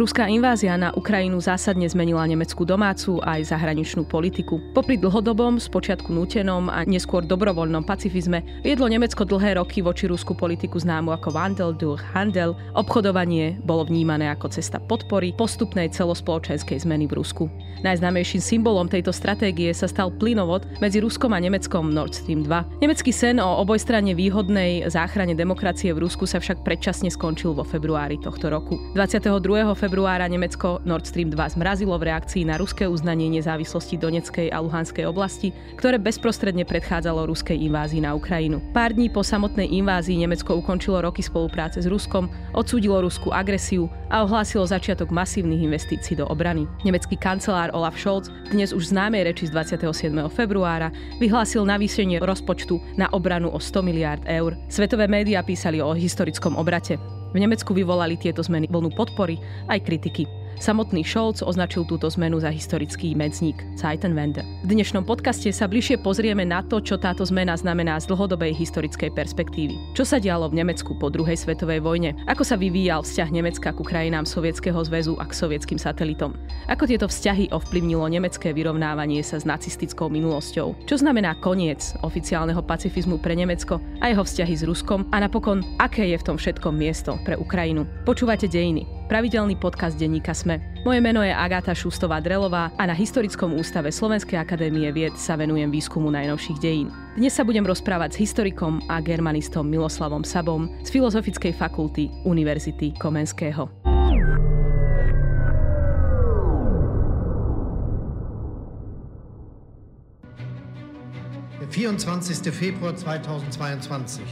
Ruská invázia na Ukrajinu zásadne zmenila nemeckú domácu aj zahraničnú politiku. Popri dlhodobom, spočiatku nútenom a neskôr dobrovoľnom pacifizme viedlo Nemecko dlhé roky voči Rusku politiku známu ako Wandel durch Handel. Obchodovanie bolo vnímané ako cesta podpory postupnej celospoločenskej zmeny v Rusku. Najznámejším symbolom tejto stratégie sa stal plynovod medzi Ruskom a Nemeckom Nord Stream 2. Nemecký sen o obojstranne výhodnej záchrane demokracie v Rusku sa však predčasne skončil vo februári tohto roku. 22 februára Nemecko Nord Stream 2 zmrazilo v reakcii na ruské uznanie nezávislosti Doneckej a Luhanskej oblasti, ktoré bezprostredne predchádzalo ruskej invázii na Ukrajinu. Pár dní po samotnej invázii Nemecko ukončilo roky spolupráce s Ruskom, odsúdilo ruskú agresiu a ohlásilo začiatok masívnych investícií do obrany. Nemecký kancelár Olaf Scholz dnes už známej reči z 27. februára vyhlásil navýšenie rozpočtu na obranu o 100 miliárd eur. Svetové médiá písali o historickom obrate. V Nemecku vyvolali tieto zmeny vlnu podpory aj kritiky. Samotný Scholz označil túto zmenu za historický medzník Zeitenwende. V dnešnom podcaste sa bližšie pozrieme na to, čo táto zmena znamená z dlhodobej historickej perspektívy. Čo sa dialo v Nemecku po druhej svetovej vojne? Ako sa vyvíjal vzťah Nemecka ku krajinám Sovietskeho zväzu a k sovietským satelitom? Ako tieto vzťahy ovplyvnilo nemecké vyrovnávanie sa s nacistickou minulosťou? Čo znamená koniec oficiálneho pacifizmu pre Nemecko a jeho vzťahy s Ruskom? A napokon, aké je v tom všetkom miesto pre Ukrajinu? Počúvate dejiny pravidelný podcast denníka Sme. Moje meno je Agáta Šustová-Drelová a na Historickom ústave Slovenskej akadémie vied sa venujem výskumu najnovších dejín. Dnes sa budem rozprávať s historikom a germanistom Miloslavom Sabom z Filozofickej fakulty Univerzity Komenského. Der 24. Februar 2022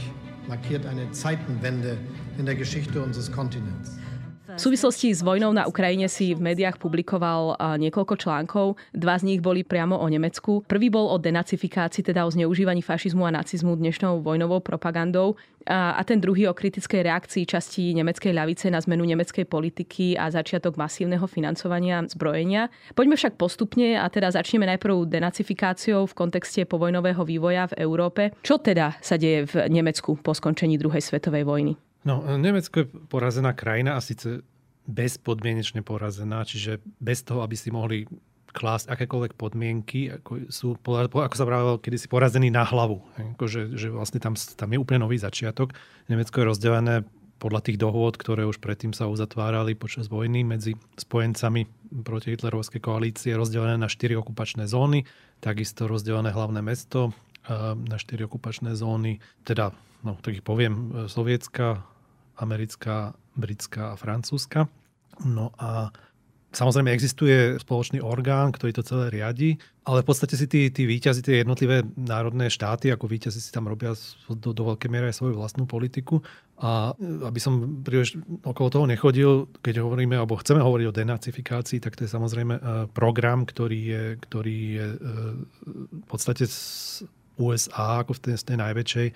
markiert eine Zeitenwende in der Geschichte unseres Kontinents. V súvislosti s vojnou na Ukrajine si v médiách publikoval niekoľko článkov. Dva z nich boli priamo o Nemecku. Prvý bol o denacifikácii, teda o zneužívaní fašizmu a nacizmu dnešnou vojnovou propagandou. A ten druhý o kritickej reakcii časti nemeckej ľavice na zmenu nemeckej politiky a začiatok masívneho financovania zbrojenia. Poďme však postupne a teda začneme najprv denacifikáciou v kontexte povojnového vývoja v Európe. Čo teda sa deje v Nemecku po skončení druhej svetovej vojny? No, Nemecko je porazená krajina a síce bezpodmienečne porazená, čiže bez toho, aby si mohli klásť akékoľvek podmienky, ako, sú, ako sa pravilo, kedy si porazený na hlavu. Ako, že, že vlastne tam, tam je úplne nový začiatok. Nemecko je rozdelené podľa tých dohôd, ktoré už predtým sa uzatvárali počas vojny medzi spojencami proti hitlerovskej koalície, rozdelené na štyri okupačné zóny, takisto rozdelené hlavné mesto na štyri okupačné zóny, teda, no, tak ich poviem, sovietská, americká, britská a francúzska. No a Samozrejme existuje spoločný orgán, ktorý to celé riadi, ale v podstate si tí, tí výťazí, tie jednotlivé národné štáty, ako výťazí si tam robia do, do veľkej miery aj svoju vlastnú politiku. A aby som príliš okolo toho nechodil, keď hovoríme, alebo chceme hovoriť o denacifikácii, tak to je samozrejme e, program, ktorý je, ktorý je e, v podstate USA ako v tej, tej najväčšej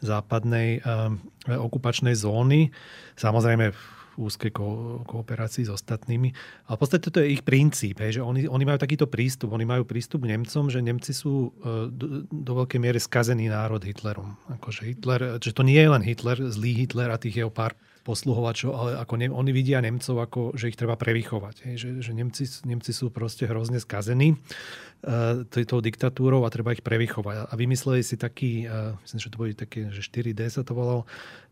západnej um, okupačnej zóny. Samozrejme v úzkej ko- kooperácii s ostatnými. A v podstate to je ich princíp, hej, že oni, oni majú takýto prístup. Oni majú prístup k Nemcom, že Nemci sú uh, do, do veľkej miery skazený národ Hitlerom. Akože Hitler, že to nie je len Hitler, zlý Hitler a tých jeho pár posluhovačov, ale ako ne, oni vidia Nemcov ako, že ich treba prevychovať. Hej, že, že Nemci, Nemci sú proste hrozne skazení uh, tou diktatúrou a treba ich prevychovať. A vymysleli si taký, uh, myslím, že to boli také, že 4D sa to volalo,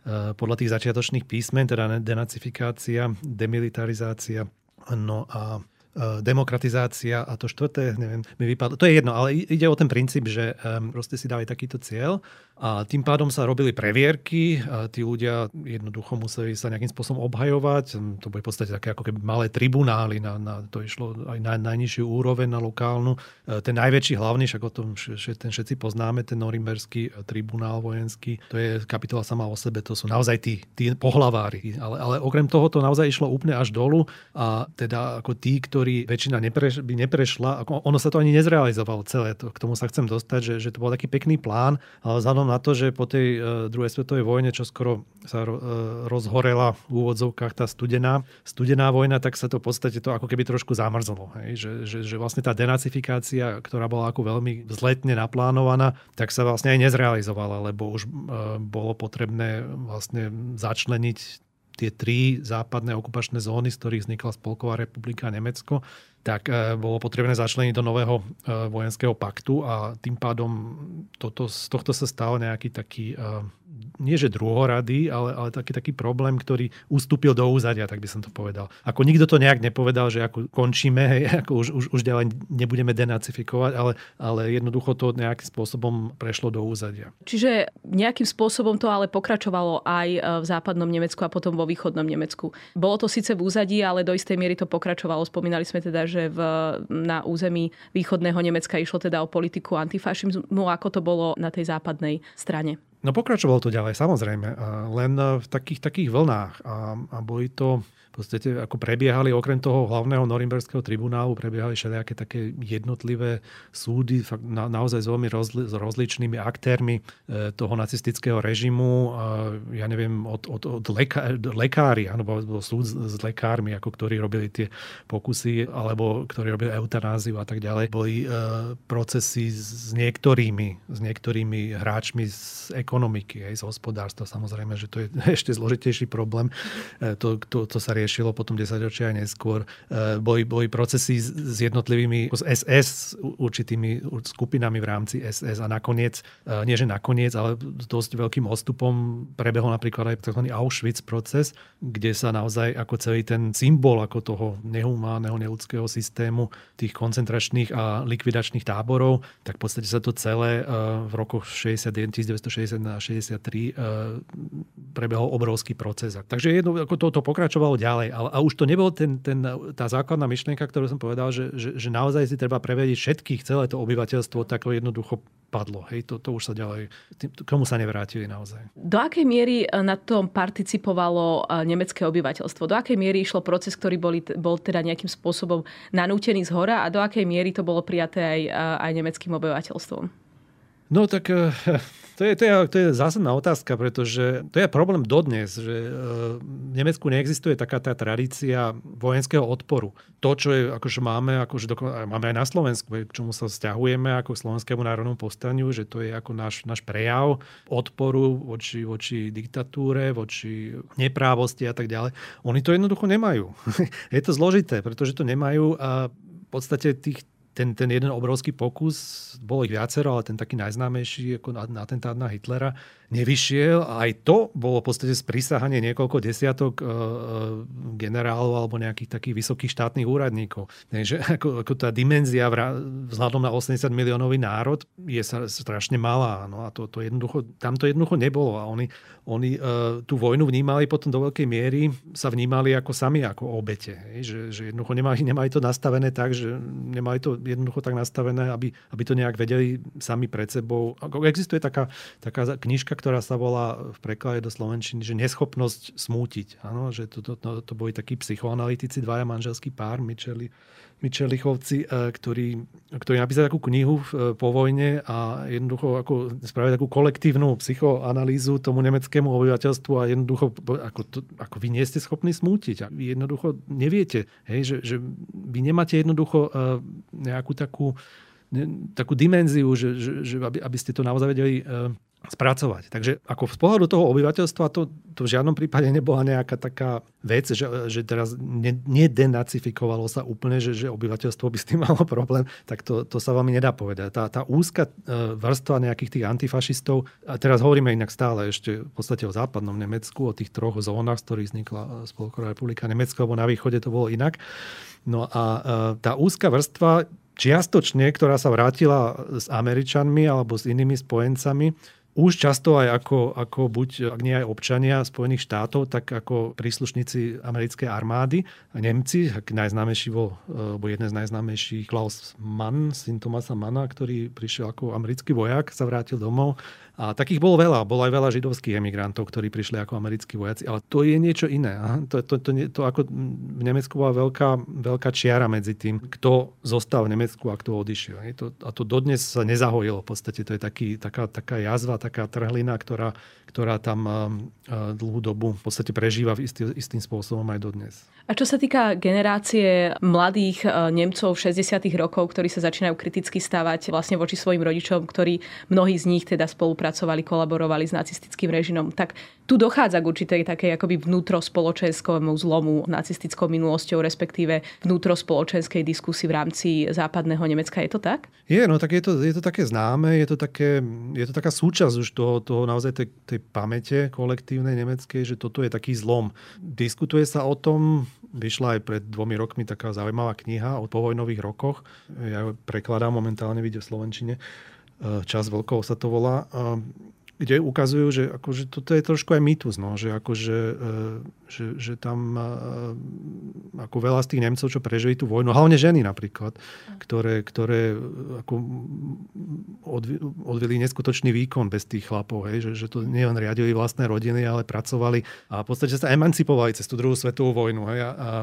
uh, podľa tých začiatočných písmen, teda denacifikácia, demilitarizácia, no a Eh, demokratizácia a to štvrté, neviem, mi vypadlo. To je jedno, ale ide o ten princíp, že um, proste si dali takýto cieľ a tým pádom sa robili previerky a tí ľudia jednoducho museli sa nejakým spôsobom obhajovať. Hm, to boli v podstate také ako keby malé tribunály, na, na, to išlo aj na najnižšiu úroveň, na lokálnu. E, ten najväčší hlavný, však o tom ten všetci poznáme, ten norimberský eh, tribunál vojenský, to je kapitola sama o sebe, to sú naozaj tí, tí pohlavári. Ale, ale okrem toho to naozaj išlo úplne až dolu a teda ako tí, ktorí väčšina nepreš, by neprešla. Ako ono sa to ani nezrealizovalo celé. To, k tomu sa chcem dostať, že, že to bol taký pekný plán, ale vzhľadom na to, že po tej uh, druhej svetovej vojne, čo skoro sa uh, rozhorela v úvodzovkách tá studená, studená vojna, tak sa to v podstate to ako keby trošku zamrzlo. Hej? Že, že, že vlastne tá denacifikácia, ktorá bola ako veľmi vzletne naplánovaná, tak sa vlastne aj nezrealizovala, lebo už uh, bolo potrebné vlastne začleniť tie tri západné okupačné zóny, z ktorých vznikla Spolková republika Nemecko, tak e, bolo potrebné začleniť do nového e, vojenského paktu a tým pádom toto, z tohto sa stal nejaký taký e, nie že druhorady, ale, ale taký, taký problém, ktorý ustúpil do úzadia, tak by som to povedal. Ako nikto to nejak nepovedal, že ako končíme, hej, ako už, už, už ďalej nebudeme denacifikovať, ale, ale jednoducho to nejakým spôsobom prešlo do úzadia. Čiže nejakým spôsobom to ale pokračovalo aj v západnom Nemecku a potom vo východnom Nemecku. Bolo to síce v úzadí, ale do istej miery to pokračovalo. Spomínali sme teda, že v, na území východného Nemecka išlo teda o politiku antifašizmu, ako to bolo na tej západnej strane. No pokračovalo to ďalej, samozrejme, len v takých, takých vlnách. A, a boli to podstate ako prebiehali okrem toho hlavného Norimberského tribunálu, prebiehali všelijaké také jednotlivé súdy fakt na, naozaj s veľmi rozli, s rozličnými aktérmi e, toho nacistického režimu. E, ja neviem, od, od, od leka, lekári, alebo súd s, s lekármi, ako ktorí robili tie pokusy, alebo ktorí robili eutanáziu a tak ďalej. Boli e, procesy s niektorými, s niektorými hráčmi z ekonomiky, aj z hospodárstva. Samozrejme, že to je ešte zložitejší problém. E, to, to, to sa rie riešilo potom 10 ročia neskôr. E, boli, boli procesy s jednotlivými s SS, určitými skupinami v rámci SS a nakoniec, e, nie že nakoniec, ale s dosť veľkým odstupom prebehol napríklad aj tzv. Auschwitz proces, kde sa naozaj ako celý ten symbol ako toho nehumánneho, neludského systému tých koncentračných a likvidačných táborov, tak v podstate sa to celé e, v rokoch 61, 1960 a 63 prebehol obrovský proces. Takže jedno, ako to, to pokračovalo ďalej ďalej. Ale, a už to nebol ten, ten, tá základná myšlienka, ktorú som povedal, že, že, že naozaj si treba prevediť všetkých, celé to obyvateľstvo, tak jednoducho padlo. Hej, to, to už sa ďalej, tým, k tomu sa nevrátili naozaj. Do akej miery eh, na tom participovalo eh, nemecké obyvateľstvo? Do akej miery išlo proces, ktorý boli, bol teda nejakým spôsobom nanútený z hora a do akej miery to bolo prijaté aj, eh, aj nemeckým obyvateľstvom? No tak eh, to je, to, je, to je zásadná otázka, pretože to je problém dodnes, že eh, v Nemecku neexistuje taká tá tradícia vojenského odporu. To, čo je, akože máme, akože doko, máme aj na Slovensku, k čomu sa vzťahujeme ako k slovenskému národnom povstaniu, že to je ako náš, náš prejav odporu voči, voči diktatúre, voči neprávosti a tak ďalej. Oni to jednoducho nemajú. je to zložité, pretože to nemajú a v podstate tých, ten, ten jeden obrovský pokus, bolo ich viacero, ale ten taký najznámejší ako atentát na Hitlera, nevyšiel. Aj to bolo v podstate sprísahanie niekoľko desiatok uh, generálov alebo nejakých takých vysokých štátnych úradníkov. Takže ako, ako tá dimenzia vzhľadom na 80 miliónový národ je sa strašne malá. No a to, to jednoducho, tam to jednoducho nebolo. A oni, oni uh, tú vojnu vnímali potom do veľkej miery, sa vnímali ako sami ako obete. Hej? Že, že jednoducho nemali, nemali to nastavené tak, že nemali to jednoducho tak nastavené, aby, aby to nejak vedeli sami pred sebou. Existuje taká, taká knižka, ktorá sa volá v preklade do Slovenčiny, že neschopnosť smútiť. Ano, že to, to, to, to boli takí psychoanalytici, dvaja manželský pár, Micheli, Michelichovci, e, ktorí, ktorí napísali takú knihu e, po vojne a jednoducho ako spravili takú kolektívnu psychoanalýzu tomu nemeckému obyvateľstvu a jednoducho ako, to, ako vy nie ste schopní smútiť a vy jednoducho neviete, hej, že, že vy nemáte jednoducho e, nejakú takú takú dimenziu, že, že, že aby, aby ste to naozaj vedeli spracovať. Takže ako z pohľadu toho obyvateľstva to, to v žiadnom prípade nebola nejaká taká vec, že, že teraz ne, nedenacifikovalo sa úplne, že, že obyvateľstvo by s tým malo problém, tak to, to sa vám nedá povedať. Tá, tá úzka e, vrstva nejakých tých antifašistov, a teraz hovoríme inak stále ešte v podstate o západnom Nemecku, o tých troch zónach, z ktorých vznikla Spolková republika Nemecko, lebo na východe to bolo inak. No a e, tá úzka vrstva čiastočne, ktorá sa vrátila s Američanmi alebo s inými spojencami, už často aj ako, ako buď, ak nie aj občania Spojených štátov, tak ako príslušníci americkej armády. Nemci, ak najznámejší bol, e, bol jeden z najznámejších Klaus Mann, syn Tomasa Manna, ktorý prišiel ako americký vojak, sa vrátil domov a takých bolo veľa. Bolo aj veľa židovských emigrantov, ktorí prišli ako americkí vojaci. Ale to je niečo iné. To, to, to, to, ako v Nemecku bola veľká, veľká čiara medzi tým, kto zostal v Nemecku a kto odišiel. To, a to dodnes sa nezahojilo. V podstate to je taký, taká, taká jazva, taká trhlina, ktorá, ktorá tam dlhú dobu v podstate prežíva istý, istým spôsobom aj dodnes. A čo sa týka generácie mladých Nemcov 60. rokov, ktorí sa začínajú kriticky stávať vlastne voči svojim rodičom, ktorí mnohí z nich teda spolupracovali, kolaborovali s nacistickým režimom, tak tu dochádza k určitej takej akoby vnútrospoločenskému zlomu nacistickou minulosťou, respektíve vnútrospoločenskej diskusii v rámci západného Nemecka. Je to tak? Je, no tak je to, je to také známe, je to, také, je to taká súčasť už toho, toho naozaj tej, tej pamäte kolektívnej nemeckej, že toto je taký zlom. Diskutuje sa o tom, vyšla aj pred dvomi rokmi taká zaujímavá kniha o povojnových rokoch. Ja ju prekladám momentálne, vidie v Slovenčine. Čas veľkov sa to volá kde ukazujú, že akože toto je trošku aj mýtus, no, že, akože, e, že, že tam e, ako veľa z tých Nemcov, čo prežili tú vojnu, hlavne ženy napríklad, ktoré, ktoré ako odvili neskutočný výkon bez tých chlapov, hej, že, že to nielen riadili vlastné rodiny, ale pracovali a v podstate sa emancipovali cez tú druhú svetovú vojnu. Hej, a, a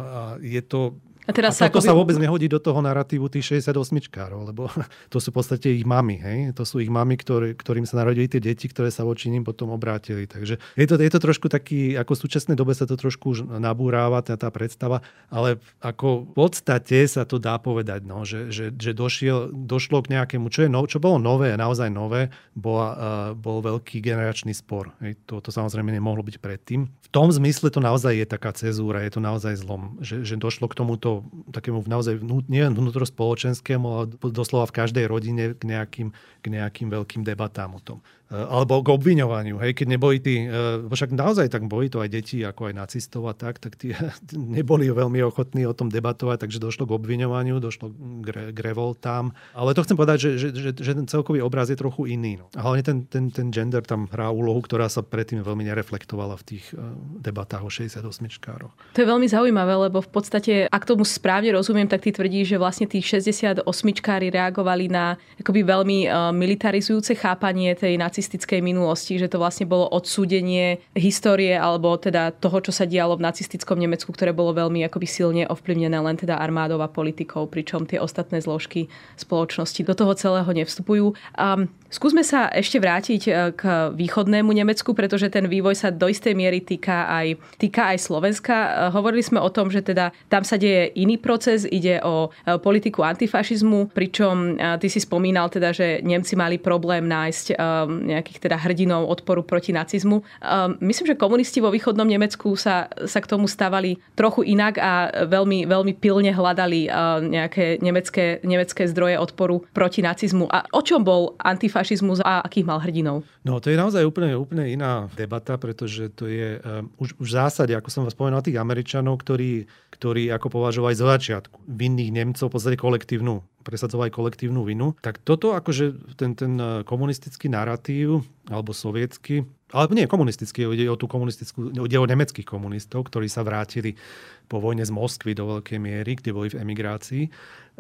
je to a, teraz a sa, akoby... sa vôbec nehodí do toho narratívu tých 68-čkárov, lebo to sú v podstate ich mamy. Hej? To sú ich mamy, ktorý, ktorým sa narodili tie deti, ktoré sa voči ním potom obrátili. Takže je to, je to trošku taký, ako v súčasnej dobe sa to trošku už nabúráva, tá, tá predstava, ale ako v podstate sa to dá povedať, no, že, že, že došiel, došlo k nejakému, čo, je no, čo bolo nové, naozaj nové, bola, uh, bol veľký generačný spor. Hej? To, to samozrejme nemohlo byť predtým. V tom zmysle to naozaj je taká cezúra, je to naozaj zlom, že, že došlo k tomuto takému naozaj vnú, nie vnútrospoločenskému, ale doslova v každej rodine k nejakým, k nejakým veľkým debatám o tom. Eh, alebo k obviňovaniu. Hej, keď neboli tí, eh, však naozaj tak boli to aj deti, ako aj nacistov a tak, tak tí neboli veľmi ochotní o tom debatovať, takže došlo k obviňovaniu, došlo k, k revoltám. Ale to chcem povedať, že, že, že, že ten celkový obraz je trochu iný. No. Hlavne ten, ten, ten gender tam hrá úlohu, ktorá sa predtým veľmi nereflektovala v tých eh, debatách o 68 čkároch. To je veľmi zaujímavé, lebo v podstate, ak tomu správne rozumiem, tak ty tvrdí, že vlastne tých 68 čkári reagovali na akoby veľmi militarizujúce chápanie tej nacistickej nacistickej minulosti, že to vlastne bolo odsúdenie histórie alebo teda toho, čo sa dialo v nacistickom Nemecku, ktoré bolo veľmi akoby silne ovplyvnené len teda armádou a politikou, pričom tie ostatné zložky spoločnosti do toho celého nevstupujú. Um, skúsme sa ešte vrátiť e, k východnému Nemecku, pretože ten vývoj sa do istej miery týka aj, týka aj Slovenska. E, hovorili sme o tom, že teda tam sa deje iný proces, ide o e, politiku antifašizmu, pričom ty si spomínal teda, že Nemci mali problém nájsť nejakých teda hrdinov odporu proti nacizmu. Myslím, že komunisti vo východnom Nemecku sa, sa k tomu stávali trochu inak a veľmi, veľmi pilne hľadali nejaké nemecké, nemecké zdroje odporu proti nacizmu. A o čom bol antifašizmus a akých mal hrdinov? No to je naozaj úplne, úplne iná debata, pretože to je um, už, už v zásade, ako som vás spomenul, tých Američanov, ktorí, ktorí ako považovali zo začiatku vinných Nemcov v podstate kolektívnu presadzovali kolektívnu vinu. Tak toto akože ten, ten eh, komunistický narratív, alebo sovietský, alebo nie komunistický, ide o tú komunistickú, ide o nemeckých komunistov, ktorí sa vrátili po vojne z Moskvy do veľkej miery, kde boli v emigrácii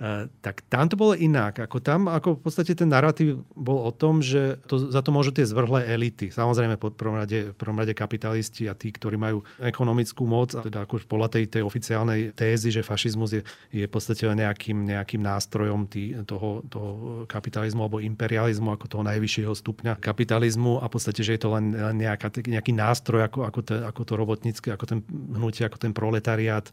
Eh, tak tam to bolo inak. Ako tam, ako v podstate ten narratív bol o tom, že to, za to môžu tie zvrhlé elity. Samozrejme, pod prvom rade, prvom rade kapitalisti a tí, ktorí majú ekonomickú moc, a teda ako podľa tej, tej oficiálnej tézy, že fašizmus je, je v podstate nejakým, nejakým nástrojom tý, toho, toho kapitalizmu alebo imperializmu, ako toho najvyššieho stupňa kapitalizmu a v podstate, že je to len, nejaká, nejaký nástroj, ako, ako, te, ako to robotnícke, ako ten hnutie, ako ten proletariát,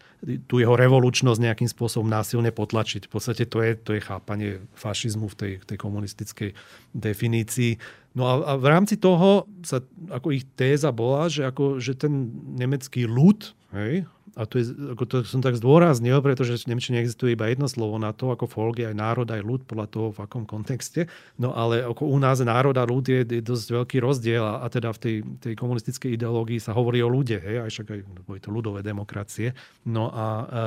tu jeho revolučnosť nejakým spôsobom násilne potlačiť podstate to je, to je chápanie fašizmu v tej, tej komunistickej definícii. No a, a v rámci toho sa, ako ich téza bola, že, ako, že ten nemecký ľud, hej, a to, je, ako to som tak zdôraznil, pretože v Nemčine existuje iba jedno slovo na to, ako folk je aj národ, aj ľud, podľa toho, v akom kontexte. No ale ako u nás národ a ľud je, je dosť veľký rozdiel a, a teda v tej, tej komunistickej ideológii sa hovorí o ľude, hej, aj však aj boli to ľudové demokracie. No a, a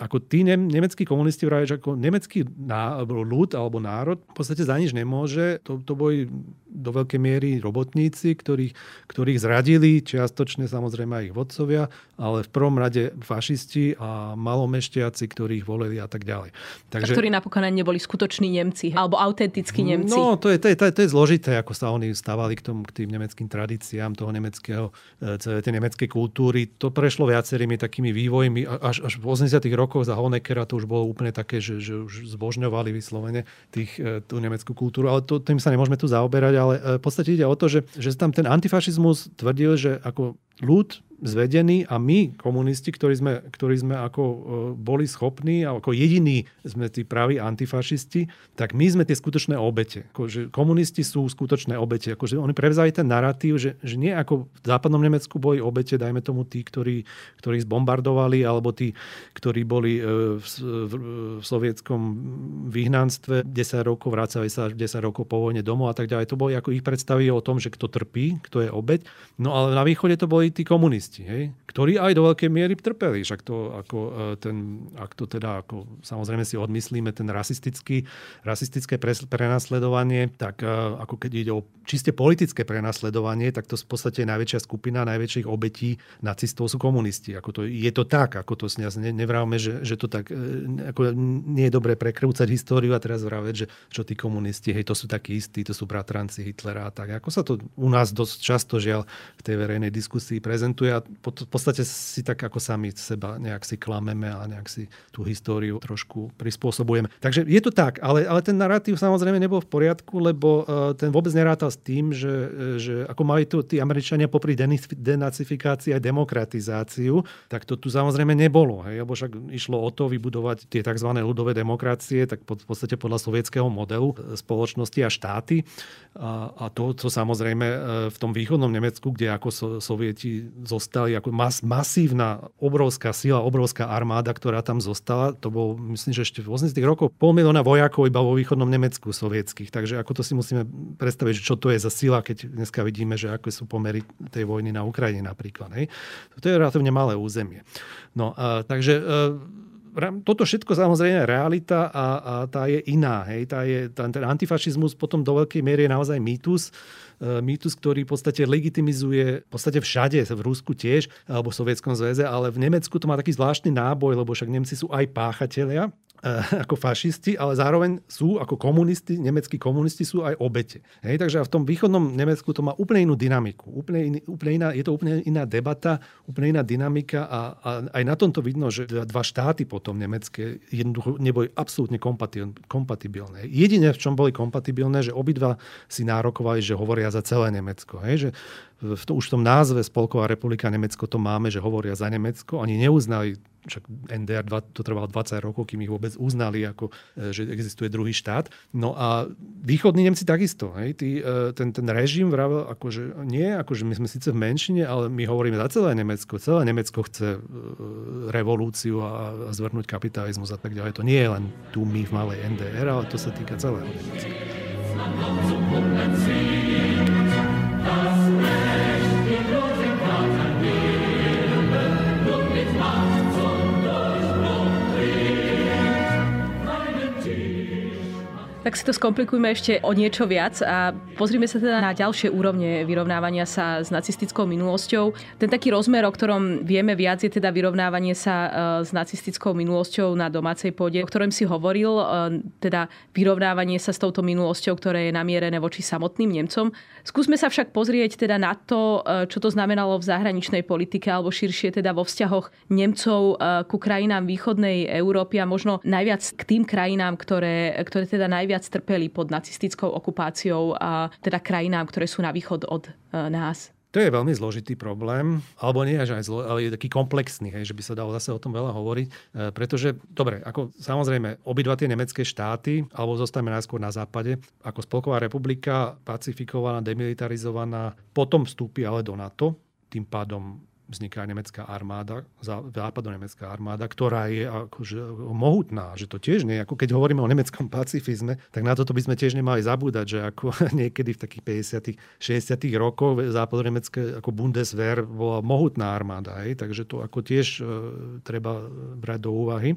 ako tí ne, nemeckí komunisti vrajú, že ako nemecký ná, ľud alebo národ v podstate za nič nemôže, to, to boli do veľkej miery robotníci, ktorých, ktorých zradili, čiastočne samozrejme aj ich vodcovia, ale v prvom rade fašisti a malomeštiaci, ktorých volili a tak ďalej. Takže, ktorí napokon neboli skutoční Nemci, alebo autentickí Nemci. No, to je, to, je, to, je, to je zložité, ako sa oni stávali k, tomu, k tým nemeckým tradíciám toho nemeckého, e, celé tej nemeckej kultúry. To prešlo viacerými takými vývojmi. Až, až v 80 rokoch za Honeckera to už bolo úplne také, že, že už zbožňovali vyslovene tých, e, tú nemeckú kultúru. Ale to, tým sa nemôžeme tu zaoberať, ale e, v podstate ide o to, že, že tam ten antifašizmus tvrdil, že ako ľud zvedení a my, komunisti, ktorí sme, ktorí sme ako e, boli schopní, ako jediní sme tí praví antifašisti, tak my sme tie skutočné obete. Ako, že komunisti sú skutočné obete. Ako, že oni prevzali ten narratív, že, že nie ako v západnom Nemecku boli obete, dajme tomu tí, ktorí, ktorí zbombardovali, alebo tí, ktorí boli e, v, v, v sovietskom vyhnanstve 10 rokov, vracali sa 10 rokov po vojne domov a tak ďalej. To boli ako ich predstavy o tom, že kto trpí, kto je obeť. No ale na východe to boli tí komunisti komunisti, hej? ktorí aj do veľkej miery trpeli. Však to, ako, e, ten, ak to teda, ako, samozrejme si odmyslíme ten rasistický, rasistické prenasledovanie, tak e, ako keď ide o čiste politické prenasledovanie, tak to v podstate najväčšia skupina najväčších obetí nacistov sú komunisti. Ako to, je to tak, ako to ne, nevrávame, že, že to tak e, ako nie je dobre prekrúcať históriu a teraz vraveť, že čo tí komunisti, hej, to sú takí istí, to sú bratranci Hitlera a tak. Ako sa to u nás dosť často žiaľ v tej verejnej diskusii prezentuje a v podstate si tak ako sami seba nejak si klameme a nejak si tú históriu trošku prispôsobujeme. Takže je to tak, ale, ale ten narratív samozrejme nebol v poriadku, lebo uh, ten vôbec nerátal s tým, že, že ako mali tu tí Američania popri denacifikácii aj demokratizáciu, tak to tu samozrejme nebolo. Hej? Lebo však išlo o to vybudovať tie tzv. ľudové demokracie, tak v podstate podľa sovietského modelu e, spoločnosti a štáty. A, a to, to samozrejme e, v tom východnom Nemecku, kde ako so, sovieti zostali zostali ako mas, masívna, obrovská sila, obrovská armáda, ktorá tam zostala. To bol, myslím, že ešte v 80 rokov pol milióna vojakov iba vo východnom Nemecku sovietských. Takže ako to si musíme predstaviť, čo to je za sila, keď dneska vidíme, že aké sú pomery tej vojny na Ukrajine napríklad. Hej. To je relatívne malé územie. No, a, takže a, toto všetko samozrejme realita a, a tá je iná. Hej. Tá je, tá, ten antifašizmus potom do veľkej miery je naozaj mýtus E, mýtus, ktorý v podstate legitimizuje v podstate všade, v Rusku tiež, alebo v Sovietskom zväze, ale v Nemecku to má taký zvláštny náboj, lebo však Nemci sú aj páchatelia ako fašisti, ale zároveň sú ako komunisti, nemeckí komunisti sú aj obete. Hej, takže v tom východnom Nemecku to má úplne inú dynamiku. Úplne, iný, úplne iná, je to úplne iná debata, úplne iná dynamika a, a aj na tomto vidno, že dva štáty potom nemecké jednoducho neboli absolútne kompatibilné. Jediné, v čom boli kompatibilné, že obidva si nárokovali, že hovoria za celé Nemecko. Hej, že v to, už v tom názve Spolková republika Nemecko to máme, že hovoria za Nemecko. Oni neuznali, však NDR to trvalo 20 rokov, kým ich vôbec uznali, ako, e, že existuje druhý štát. No a východní Nemci takisto. Hej, tí, e, ten, ten režim vravel, akože nie, akože my sme síce v menšine, ale my hovoríme za celé Nemecko. Celé Nemecko chce e, revolúciu a, a zvrhnúť kapitalizmus a tak ďalej. To nie je len tu my v malej NDR, ale to sa týka celého Nemecka. Tak si to skomplikujme ešte o niečo viac a pozrime sa teda na ďalšie úrovne vyrovnávania sa s nacistickou minulosťou. Ten taký rozmer, o ktorom vieme viac, je teda vyrovnávanie sa e, s nacistickou minulosťou na domácej pôde, o ktorom si hovoril, e, teda vyrovnávanie sa s touto minulosťou, ktoré je namierené voči samotným Nemcom. Skúsme sa však pozrieť teda na to, e, čo to znamenalo v zahraničnej politike alebo širšie teda vo vzťahoch Nemcov ku krajinám východnej Európy a možno najviac k tým krajinám, ktoré, ktoré teda najviac najviac trpeli pod nacistickou okupáciou a teda krajinám, ktoré sú na východ od e, nás. To je veľmi zložitý problém, alebo nie až aj zlo, ale je taký komplexný, hej, že by sa dalo zase o tom veľa hovoriť. E, pretože, dobre, ako samozrejme, obidva tie nemecké štáty, alebo zostame najskôr na západe, ako Spolková republika, pacifikovaná, demilitarizovaná, potom vstúpi ale do NATO, tým pádom vzniká nemecká armáda, západonemecká armáda, ktorá je akože mohutná, že to tiež nie, ako keď hovoríme o nemeckom pacifizme, tak na toto by sme tiež nemali zabúdať, že ako niekedy v takých 50 60 rokoch západonemecké ako Bundeswehr bola mohutná armáda, hej, takže to ako tiež e, treba brať do úvahy. E,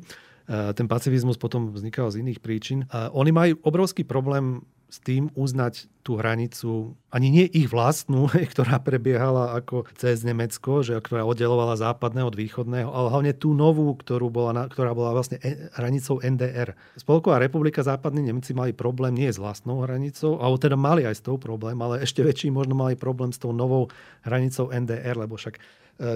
ten pacifizmus potom vznikal z iných príčin. A oni majú obrovský problém s tým uznať tú hranicu, ani nie ich vlastnú, ktorá prebiehala ako cez Nemecko, že, ktorá oddelovala západné od východného, ale hlavne tú novú, ktorú bola, ktorá bola vlastne e, hranicou NDR. Spolková republika, západní Nemci mali problém nie s vlastnou hranicou, alebo teda mali aj s tou problém, ale ešte väčší možno mali problém s tou novou hranicou NDR, lebo však e,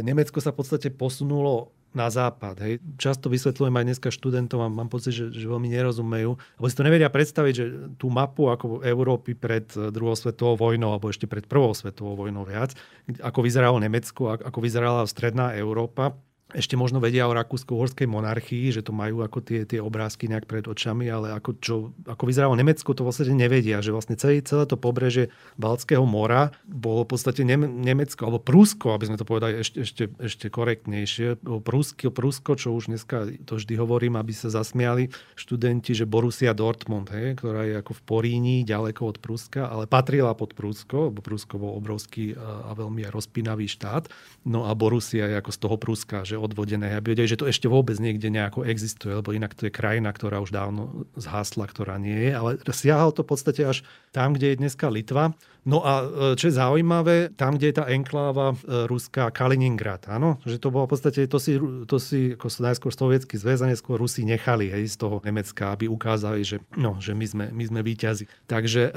Nemecko sa v podstate posunulo na západ. Hej. Často vysvetľujem aj dneska študentom a mám pocit, že, že veľmi nerozumejú, lebo si to nevedia predstaviť, že tú mapu ako Európy pred druhou svetovou vojnou alebo ešte pred prvou svetovou vojnou viac, ako vyzeralo Nemecko, ako vyzerala stredná Európa, ešte možno vedia o rakúsko-uhorskej monarchii, že to majú ako tie, tie obrázky nejak pred očami, ale ako, čo, ako vyzeralo Nemecko, to vlastne nevedia, že vlastne celé, celé to pobreže Balckého mora bolo v podstate Nemecko, alebo Prusko, aby sme to povedali ešte, ešte, ešte korektnejšie. Prusko, Prusko, čo už dneska to vždy hovorím, aby sa zasmiali študenti, že Borussia Dortmund, hej, ktorá je ako v Poríni, ďaleko od Pruska, ale patrila pod Prusko, lebo Prusko bol obrovský a, veľmi rozpínavý štát. No a Borussia je ako z toho Pruska, že odvodené, aby vedeli, že to ešte vôbec niekde nejako existuje, lebo inak to je krajina, ktorá už dávno zhasla, ktorá nie je, ale siahal to v podstate až tam, kde je dneska Litva. No a e, čo je zaujímavé, tam, kde je tá enkláva e, ruská Kaliningrad, áno, že to bolo v podstate, to si, to si ako najskôr sovietský zväz a neskôr Rusi nechali hej, z toho Nemecka, aby ukázali, že, no, že my sme, my sme víťazi. Takže e,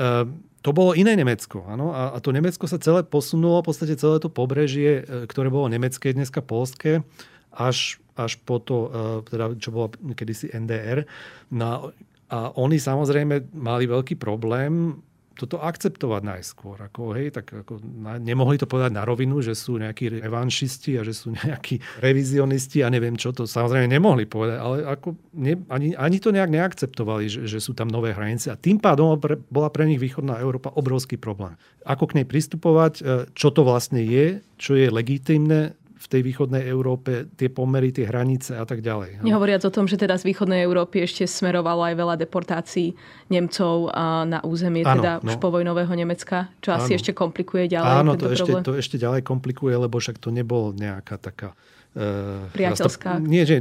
to bolo iné Nemecko. Áno? A, a to Nemecko sa celé posunulo, v podstate celé to pobrežie, ktoré bolo nemecké, dneska polské, až, až po to, teda, čo bolo kedysi NDR. No, a oni samozrejme mali veľký problém toto akceptovať najskôr. Ako, hej, tak ako, na, nemohli to povedať na rovinu, že sú nejakí revanšisti a že sú nejakí revizionisti a neviem čo, to samozrejme nemohli povedať, ale ako ne, ani, ani to nejak neakceptovali, že, že sú tam nové hranice a tým pádom pre, bola pre nich východná Európa obrovský problém. Ako k nej pristupovať, e, čo to vlastne je, čo je legitimné, v tej východnej Európe tie pomery, tie hranice a tak ďalej. Nehovoriac o tom, že teda z východnej Európy ešte smerovalo aj veľa deportácií Nemcov na územie ano, teda no. už povojnového Nemecka, čo ano. asi ešte komplikuje ďalej Áno, to ešte, to ešte ďalej komplikuje, lebo však to nebol nejaká taká Uh, Priateľská. nie, že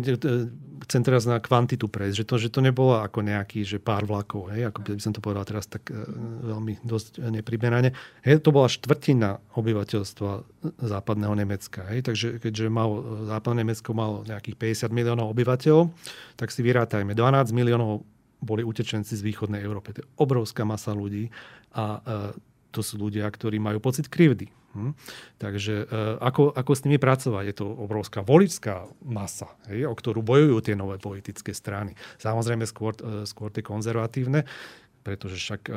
chcem teraz na kvantitu prejsť, že to, že to nebolo ako nejaký, že pár vlakov, hej, ako by som to povedal teraz tak uh, veľmi dosť nepriberane. Hej, to bola štvrtina obyvateľstva západného Nemecka. Hej, takže keďže mal, západné Nemecko malo nejakých 50 miliónov obyvateľov, tak si vyrátajme, 12 miliónov boli utečenci z východnej Európy. To je obrovská masa ľudí a uh, to sú ľudia, ktorí majú pocit krivdy. Hm? Takže e, ako, ako s nimi pracovať? Je to obrovská voličská masa, hej, o ktorú bojujú tie nové politické strany. Samozrejme skôr, e, skôr tie konzervatívne, pretože však e,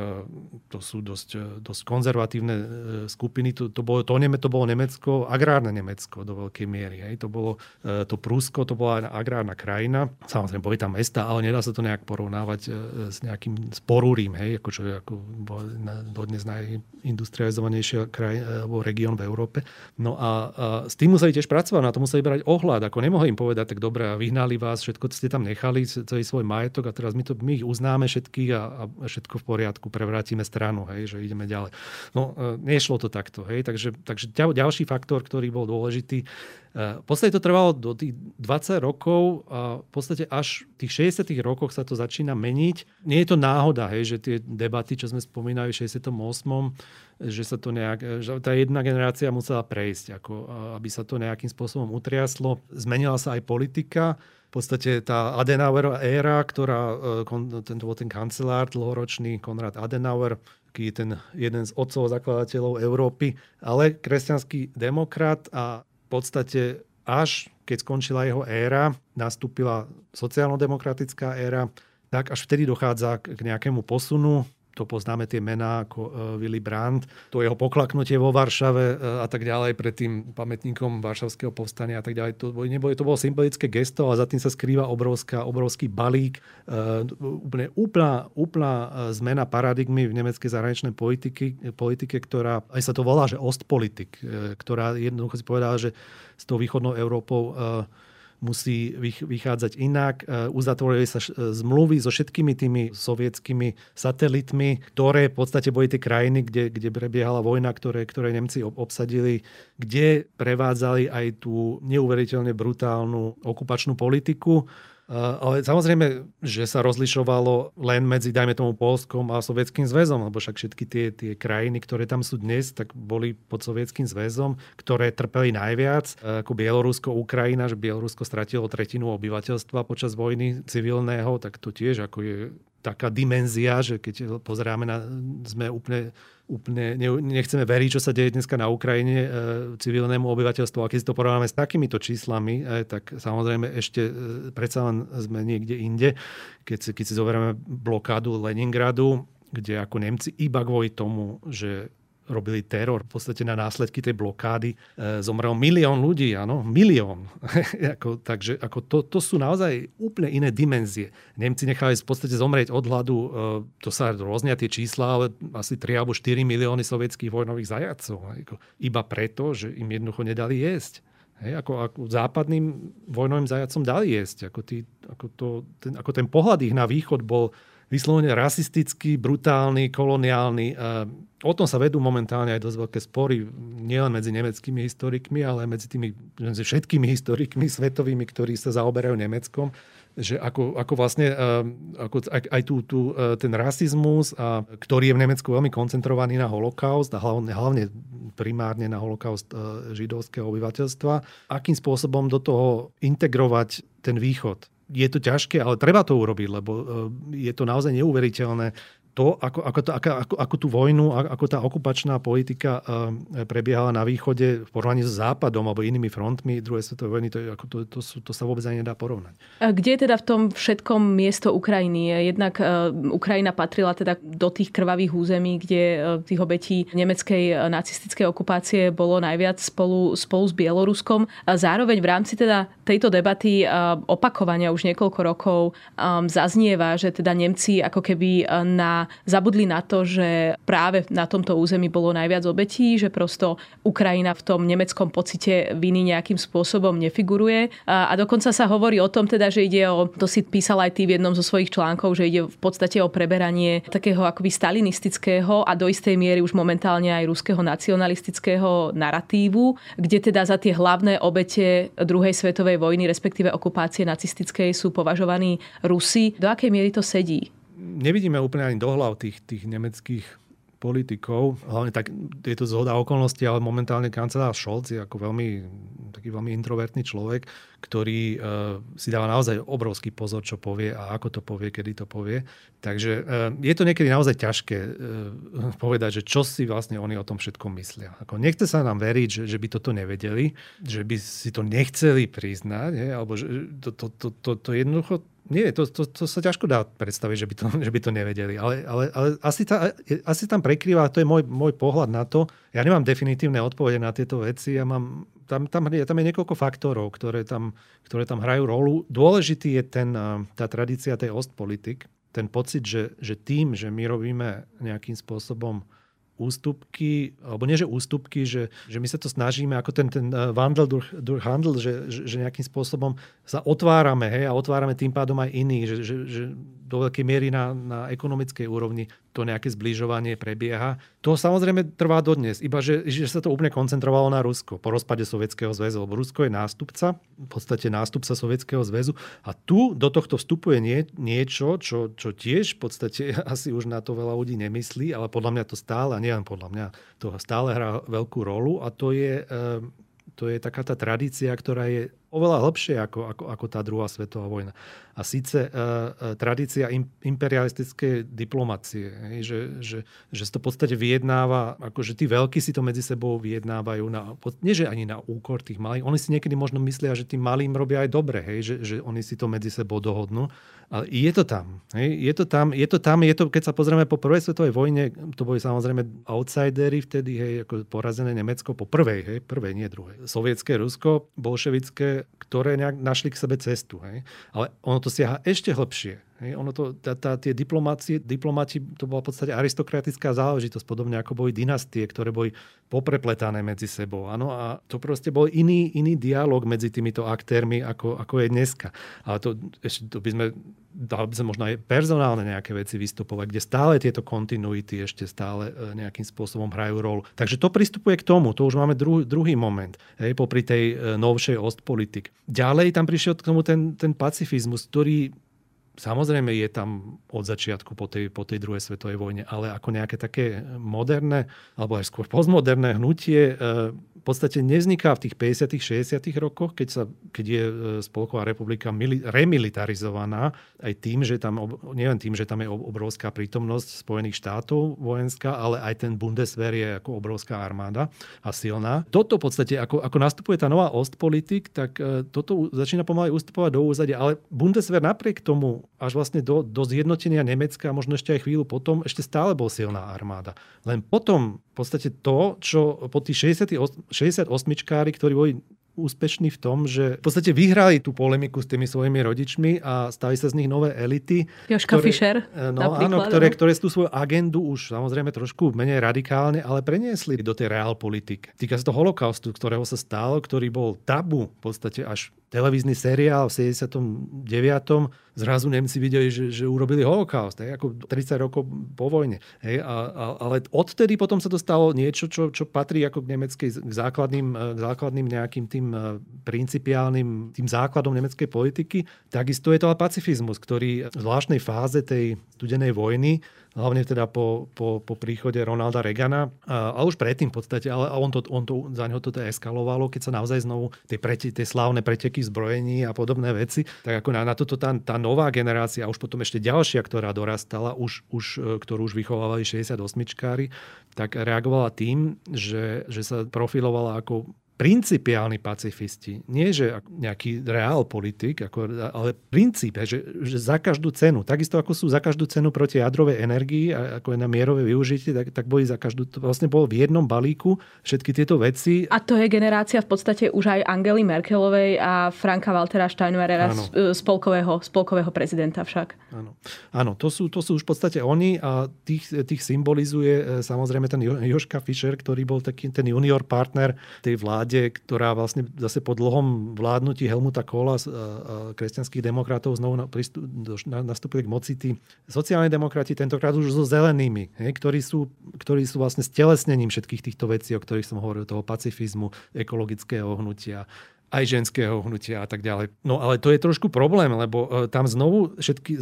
to sú dosť, e, dosť konzervatívne e, skupiny. To, to, bolo, to, to bolo Nemecko, agrárne Nemecko do veľkej miery. Hej. To bolo to Prúsko, to bola agrárna krajina. Samozrejme, boli tam mesta, ale nedá sa to nejak porovnávať s nejakým sporúrím, hej, ako čo je ako dodnes najindustrializovanejšia kraj, alebo región v Európe. No a, a s tým museli tiež pracovať, na to museli brať ohľad. Ako nemohli im povedať, tak dobre, vyhnali vás, všetko ste tam nechali, celý svoj majetok a teraz my, to, my ich uznáme všetkých a, a všetko v poriadku, prevrátime stranu, hej, že ideme ďalej. No, e, nešlo to takto. Hej, takže, takže ďalší faktor, ktorý bol dôležitý, e, v podstate to trvalo do tých 20 rokov a v podstate až v tých 60 rokoch sa to začína meniť. Nie je to náhoda, hej, že tie debaty, čo sme spomínali v 68 že sa to nejak, že tá jedna generácia musela prejsť, ako, aby sa to nejakým spôsobom utriaslo. Zmenila sa aj politika, podstate tá Adenauerová éra, ktorá, e, ten, ten kancelár dlhoročný, Konrad Adenauer, taký ten jeden z otcov zakladateľov Európy, ale kresťanský demokrat a v podstate až keď skončila jeho éra, nastúpila sociálno-demokratická éra, tak až vtedy dochádza k nejakému posunu to poznáme tie mená ako uh, Willy Brandt, to jeho poklaknutie vo Varšave uh, a tak ďalej pred tým pamätníkom Varšavského povstania a tak ďalej. To, nebolo, to bolo symbolické gesto a za tým sa skrýva obrovská, obrovský balík. Uh, úplne úplná, úplná zmena paradigmy v nemeckej zahraničnej politiky, politike, ktorá, aj sa to volá, že Ostpolitik, ktorá jednoducho si povedala, že s tou východnou Európou musí vychádzať inak. E, uzatvorili sa e, zmluvy so všetkými tými sovietskými satelitmi, ktoré v podstate boli tie krajiny, kde, kde prebiehala vojna, ktoré, ktoré Nemci obsadili, kde prevádzali aj tú neuveriteľne brutálnu okupačnú politiku ale samozrejme, že sa rozlišovalo len medzi, dajme tomu, Polskom a Sovietským zväzom, lebo však všetky tie, tie krajiny, ktoré tam sú dnes, tak boli pod Sovietským zväzom, ktoré trpeli najviac, ako Bielorusko, Ukrajina, že Bielorusko stratilo tretinu obyvateľstva počas vojny civilného, tak to tiež ako je taká dimenzia, že keď pozeráme na, sme úplne, úplne nechceme veriť, čo sa deje dneska na Ukrajine e, civilnému obyvateľstvu. A keď si to porovnáme s takýmito číslami, e, tak samozrejme ešte e, predsa len sme niekde inde. Keď si, keď si zoberieme blokádu Leningradu, kde ako Nemci iba kvôli tomu, že robili teror v podstate na následky tej blokády. E, zomrel milión ľudí, áno, milión. ako, takže ako to, to sú naozaj úplne iné dimenzie. Nemci nechali v podstate zomrieť od hladu, e, to sa rôznia tie čísla, ale asi 3 alebo 4 milióny sovietských vojnových zajacov. Ako, iba preto, že im jednoducho nedali jesť. Hej, ako, ako západným vojnovým zajacom dali jesť. Ako, tí, ako, to, ten, ako ten pohľad ich na východ bol vyslovene rasistický, brutálny, koloniálny. O tom sa vedú momentálne aj dosť veľké spory, nielen medzi nemeckými historikmi, ale aj medzi tými medzi všetkými historikmi svetovými, ktorí sa zaoberajú Nemeckom že ako, ako vlastne ako aj, tú, tú, ten rasizmus, a, ktorý je v Nemecku veľmi koncentrovaný na holokaust a hlavne, hlavne primárne na holokaust židovského obyvateľstva, akým spôsobom do toho integrovať ten východ je to ťažké, ale treba to urobiť, lebo e, je to naozaj neuveriteľné to, ako, ako, to, ako, ako, ako tú vojnu, ako tá okupačná politika uh, prebiehala na východe v porovnaní so západom alebo inými frontmi druhej svetovej vojny, to, ako to, to, sú, to sa vôbec ani nedá porovnať. Kde je teda v tom všetkom miesto Ukrajiny? Jednak uh, Ukrajina patrila teda do tých krvavých území, kde uh, tých obetí nemeckej nacistickej okupácie bolo najviac spolu, spolu s Bieloruskom. A zároveň v rámci teda tejto debaty uh, opakovania už niekoľko rokov um, zaznieva, že teda Nemci ako keby na zabudli na to, že práve na tomto území bolo najviac obetí, že prosto Ukrajina v tom nemeckom pocite viny nejakým spôsobom nefiguruje. A, a dokonca sa hovorí o tom teda, že ide o, to si písal aj ty v jednom zo svojich článkov, že ide v podstate o preberanie takého akoby stalinistického a do istej miery už momentálne aj ruského nacionalistického narratívu, kde teda za tie hlavné obete druhej svetovej vojny, respektíve okupácie nacistickej sú považovaní Rusi. Do akej miery to sedí? Nevidíme úplne ani do hlav tých, tých nemeckých politikov. Hlavne tak je to zhoda okolností, ale momentálne kancelár Scholz je ako veľmi, taký veľmi introvertný človek, ktorý uh, si dáva naozaj obrovský pozor, čo povie a ako to povie, kedy to povie. Takže uh, je to niekedy naozaj ťažké uh, povedať, že čo si vlastne oni o tom všetkom myslia. Ako nechce sa nám veriť, že, že by toto nevedeli, že by si to nechceli priznať, he, alebo že to, to, to, to, to jednoducho nie, to, to, to sa ťažko dá predstaviť, že by to, že by to nevedeli. Ale, ale, ale asi, tá, asi tam prekrýva, to je môj, môj pohľad na to. Ja nemám definitívne odpovede na tieto veci. Ja mám, tam, tam, tam je niekoľko faktorov, ktoré tam, ktoré tam hrajú rolu. Dôležitý je ten, tá tradícia tej ostpolitik. Ten pocit, že, že tým, že my robíme nejakým spôsobom ústupky, alebo nie že ústupky, že, že my sa to snažíme ako ten, ten eh, Wandel durch, durch Handel, že, že, nejakým spôsobom sa otvárame hej, a otvárame tým pádom aj iných, že, že, že do veľkej miery na, na ekonomickej úrovni to nejaké zbližovanie prebieha. To samozrejme trvá dodnes, iba že, že sa to úplne koncentrovalo na Rusko po rozpade Sovietskeho zväzu, lebo Rusko je nástupca, v podstate nástupca Sovietskeho zväzu a tu do tohto vstupuje nie, niečo, čo, čo tiež v podstate asi už na to veľa ľudí nemyslí, ale podľa mňa to stále, a nielen podľa mňa, to stále hrá veľkú rolu a to je, eh, to je taká tá tradícia, ktorá je oveľa hlbšie ako, ako, ako tá druhá svetová vojna. A síce uh, uh, tradícia im, imperialistickej diplomacie, že, že, že sa to v podstate vyjednáva, akože tí veľkí si to medzi sebou vyjednávajú, na, nie že ani na úkor tých malých, oni si niekedy možno myslia, že tým malým robia aj dobre, hej, že, že oni si to medzi sebou dohodnú. Ale je to tam. Hej, je to tam, je to tam, je to, keď sa pozrieme po prvej svetovej vojne, to boli samozrejme outsidery vtedy, hej, ako porazené Nemecko po prvej, hej, prvej, nie druhej. Sovietské Rusko, bolševické, ktoré nejak našli k sebe cestu. Hej. Ale ono to siaha ešte hlbšie. Hej, ono to, tá, tá, tie diplomati, to bola v podstate aristokratická záležitosť, podobne ako boli dynastie, ktoré boli poprepletané medzi sebou. Ano, a to proste bol iný, iný dialog medzi týmito aktérmi, ako, ako je dneska. Ale to, ešte, to by sme dal by sa možno aj personálne nejaké veci vystupovať, kde stále tieto kontinuity ešte stále e, nejakým spôsobom hrajú rolu. Takže to pristupuje k tomu, to už máme druhý, druhý moment, hej, popri tej e, novšej ostpolitik. Ďalej tam prišiel k tomu ten, ten pacifizmus, ktorý Samozrejme je tam od začiatku po tej, po tej druhej svetovej vojne, ale ako nejaké také moderné, alebo aj skôr postmoderné hnutie, e, v podstate nevzniká v tých 50 60 rokoch, keď, sa, keď je e, Spolková republika mili, remilitarizovaná, aj tým, že tam, nielen tým, že tam je obrovská prítomnosť Spojených štátov vojenská, ale aj ten Bundeswehr je ako obrovská armáda a silná. Toto v podstate, ako, ako nastupuje tá nová Ostpolitik, tak e, toto začína pomaly ustupovať do úzadia, ale Bundeswehr napriek tomu, až vlastne do, do zjednotenia Nemecka a možno ešte aj chvíľu potom, ešte stále bol silná armáda. Len potom v podstate to, čo po tých 60 68-čkári, ktorí boli úspešní v tom, že v podstate vyhrali tú polemiku s tými svojimi rodičmi a stali sa z nich nové elity. Joška ktoré, Fischer eh, no, áno, ktoré, ktoré tú svoju agendu už samozrejme trošku menej radikálne, ale preniesli do tej realpolitik. Týka sa to holokaustu, ktorého sa stalo, ktorý bol tabu v podstate až televízny seriál v 79. Zrazu Nemci videli, že, že urobili holokaust, hej, ako 30 rokov po vojne. Hej, a, a, ale odtedy potom sa to stalo niečo, čo, čo patrí ako k nemeckej k základným, k základným nejakým tým e, principiálnym tým základom nemeckej politiky. Takisto je to ale pacifizmus, ktorý v zvláštnej fáze tej studenej vojny hlavne teda po, po, po príchode Ronalda Regana. A, a už predtým v podstate, ale on to, on to, za neho toto eskalovalo, keď sa naozaj znovu tie, preti, tie slávne preteky zbrojení a podobné veci, tak ako na, na toto tá, tá nová generácia, a už potom ešte ďalšia, ktorá dorastala, už, už, e, ktorú už vychovávali 68-čkári, tak reagovala tým, že, že sa profilovala ako principiálni pacifisti. Nie, že nejaký reál politik, ako, ale princíp, že, že za každú cenu, takisto ako sú za každú cenu proti jadrovej energii, a ako je na mierové využitie, tak, tak boli za každú, to vlastne bolo v jednom balíku všetky tieto veci. A to je generácia v podstate už aj Angely Merkelovej a Franka Waltera Steinmeiera, e, spolkového, spolkového prezidenta však. Áno, Áno to, sú, to sú už v podstate oni a tých, tých symbolizuje e, samozrejme ten Joška Fischer, ktorý bol taký ten junior partner tej vláde vláde, ktorá vlastne zase po dlhom vládnutí Helmuta Kohla a kresťanských demokratov znovu nastúpili k moci tí sociálni demokrati, tentokrát už so zelenými, ktorí, sú, ktorí sú vlastne stelesnením všetkých týchto vecí, o ktorých som hovoril, toho pacifizmu, ekologického hnutia, aj ženského hnutia a tak ďalej. No ale to je trošku problém, lebo e, tam znovu všetky,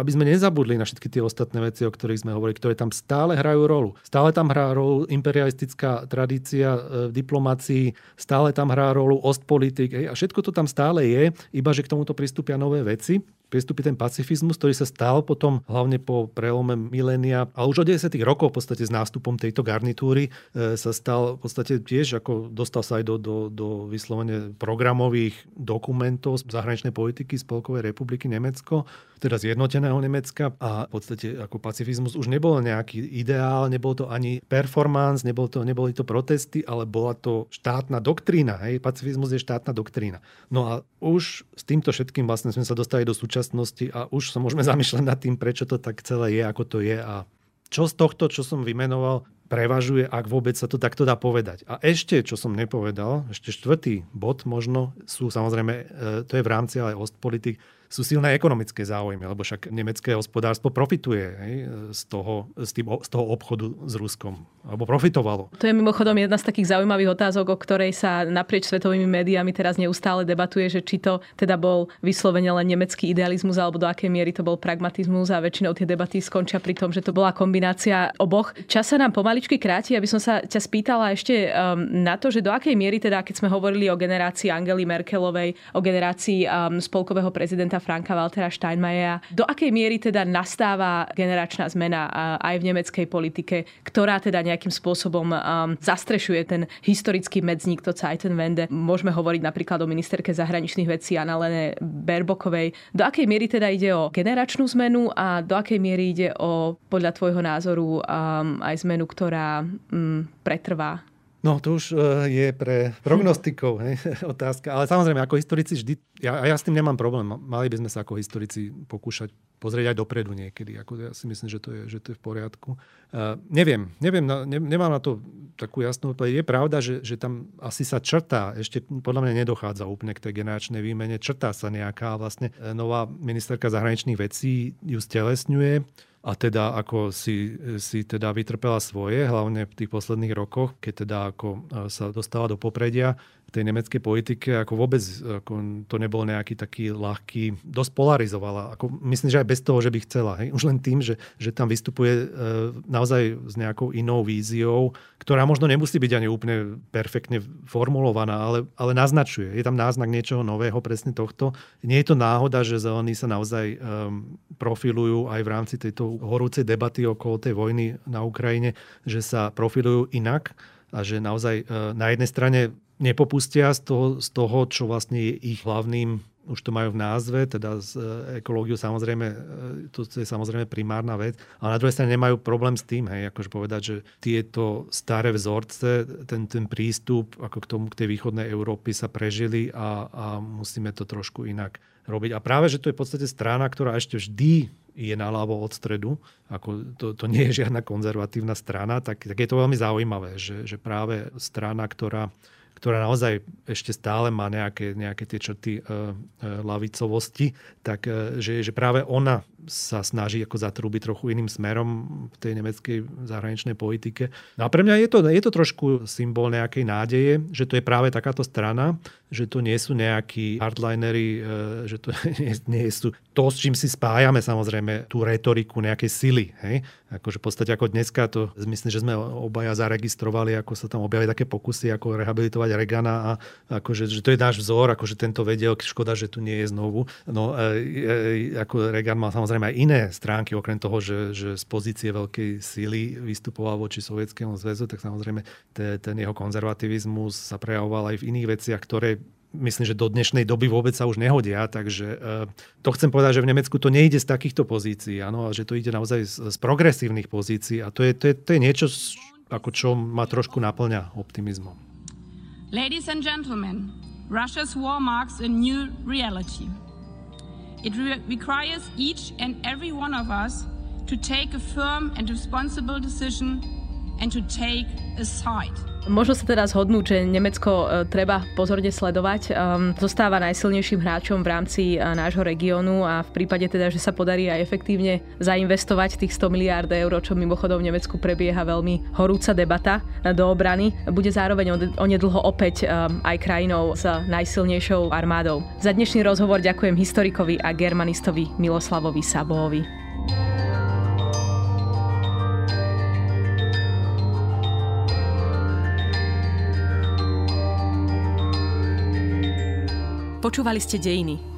aby sme nezabudli na všetky tie ostatné veci, o ktorých sme hovorili, ktoré tam stále hrajú rolu. Stále tam hrá rolu imperialistická tradícia e, v diplomácii, stále tam hrá rolu ostpolitik a všetko to tam stále je, iba že k tomuto pristúpia nové veci pristúpi ten pacifizmus, ktorý sa stal potom hlavne po prelome milénia, ale už od 10 rokov v podstate s nástupom tejto garnitúry e, sa stal v podstate tiež, ako dostal sa aj do, do, do vyslovene programových dokumentov z zahraničnej politiky Spolkovej republiky Nemecko, teda zjednoteného Nemecka a v podstate ako pacifizmus už nebol nejaký ideál, nebol to ani performance, nebol to, neboli to protesty, ale bola to štátna doktrína. Hej? Pacifizmus je štátna doktrína. No a už s týmto všetkým vlastne sme sa dostali do súčasnosti a už sa môžeme zamýšľať nad tým, prečo to tak celé je, ako to je a čo z tohto, čo som vymenoval, prevažuje, ak vôbec sa to takto dá povedať. A ešte, čo som nepovedal, ešte štvrtý bod možno sú samozrejme, e, to je v rámci ale Ostpolitik, sú silné ekonomické záujmy, lebo však nemecké hospodárstvo profituje hej, z, toho, z, tým, z toho obchodu s Ruskom. Alebo profitovalo. To je mimochodom jedna z takých zaujímavých otázok, o ktorej sa naprieč svetovými médiami teraz neustále debatuje, že či to teda bol vyslovene len nemecký idealizmus, alebo do akej miery to bol pragmatizmus a väčšinou tie debaty skončia pri tom, že to bola kombinácia oboch. Čas sa nám pomaličky kráti, aby som sa ťa spýtala ešte um, na to, že do akej miery teda, keď sme hovorili o generácii Angely Merkelovej, o generácii um, spolkového prezidenta profesora Franka Waltera Steinmeiera. Do akej miery teda nastáva generačná zmena aj v nemeckej politike, ktorá teda nejakým spôsobom um, zastrešuje ten historický medzník, to Zeitenwende. Môžeme hovoriť napríklad o ministerke zahraničných vecí Annalene Berbokovej. Do akej miery teda ide o generačnú zmenu a do akej miery ide o, podľa tvojho názoru, um, aj zmenu, ktorá um, pretrvá No, to už uh, je pre prognostikov hej, otázka. Ale samozrejme, ako historici vždy, ja, ja s tým nemám problém. Mali by sme sa ako historici pokúšať pozrieť aj dopredu niekedy. Ako ja si myslím, že to je, že to je v poriadku. Uh, neviem, neviem ne, nemám na to takú jasnú odpoveď. Je pravda, že, že tam asi sa črtá, ešte podľa mňa nedochádza úplne k tej generačnej výmene, črtá sa nejaká vlastne e, nová ministerka zahraničných vecí ju stelesňuje a teda ako si, si teda vytrpela svoje, hlavne v tých posledných rokoch, keď teda ako e, sa dostala do popredia. Tej nemeckej politike, ako vôbec ako to nebol nejaký taký ľahký, dosť polarizovala. Ako, myslím, že aj bez toho, že by chcela. Hej? Už len tým, že, že tam vystupuje e, naozaj s nejakou inou víziou, ktorá možno nemusí byť ani úplne perfektne formulovaná, ale, ale naznačuje. Je tam náznak niečoho nového, presne tohto. Nie je to náhoda, že zelení sa naozaj um, profilujú aj v rámci tejto horúcej debaty okolo tej vojny na Ukrajine, že sa profilujú inak a že naozaj uh, na jednej strane nepopustia z toho, z toho, čo vlastne je ich hlavným už to majú v názve, teda z e, ekológiu samozrejme, e, to je samozrejme primárna vec, ale na druhej strane nemajú problém s tým, hej, akože povedať, že tieto staré vzorce, ten, ten prístup ako k tomu, k tej východnej Európy sa prežili a, a musíme to trošku inak robiť. A práve, že to je v podstate strana, ktorá ešte vždy je naľavo od stredu, ako to, to nie je žiadna konzervatívna strana, tak, tak je to veľmi zaujímavé, že, že práve strana, ktorá ktorá naozaj ešte stále má nejaké, nejaké tie črty uh, uh, lavicovosti, tak uh, že, že práve ona sa snaží ako zatrúbiť trochu iným smerom v tej nemeckej zahraničnej politike. No a pre mňa je to, je to trošku symbol nejakej nádeje, že to je práve takáto strana, že to nie sú nejakí hardlinery, že to nie, nie sú to, s čím si spájame samozrejme tú retoriku nejakej sily. Hej? Akože v podstate ako dneska to, myslím, že sme obaja zaregistrovali, ako sa tam objavili také pokusy, ako rehabilitovať Regana a akože, že to je náš vzor, akože tento vedel, škoda, že tu nie je znovu. No e, e, ako Reagan mal samozrejme aj iné stránky, okrem toho, že, že z pozície veľkej síly vystupoval voči Sovietskému zväzu, tak samozrejme te, ten jeho konzervativizmus sa prejavoval aj v iných veciach, ktoré myslím, že do dnešnej doby vôbec sa už nehodia, takže uh, to chcem povedať, že v Nemecku to nejde z takýchto pozícií, áno, a že to ide naozaj z, z progresívnych pozícií a to je, to je, to je niečo, ako čo ma trošku naplňa optimizmom. Ladies and gentlemen, Russia's war marks a new reality. It re requires each and every one of us to take a firm and responsible decision and to take a side. Možno sa teda zhodnú, že Nemecko e, treba pozorne sledovať. Um, zostáva najsilnejším hráčom v rámci e, nášho regiónu a v prípade teda, že sa podarí aj efektívne zainvestovať tých 100 miliárd eur, čo mimochodom v Nemecku prebieha veľmi horúca debata do obrany, bude zároveň onedlho opäť um, aj krajinou s najsilnejšou armádou. Za dnešný rozhovor ďakujem historikovi a germanistovi Miloslavovi Sabovi. Počúvali ste Dejiny,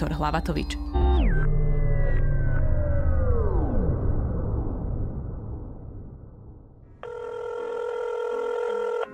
Viktor Hlavatovič.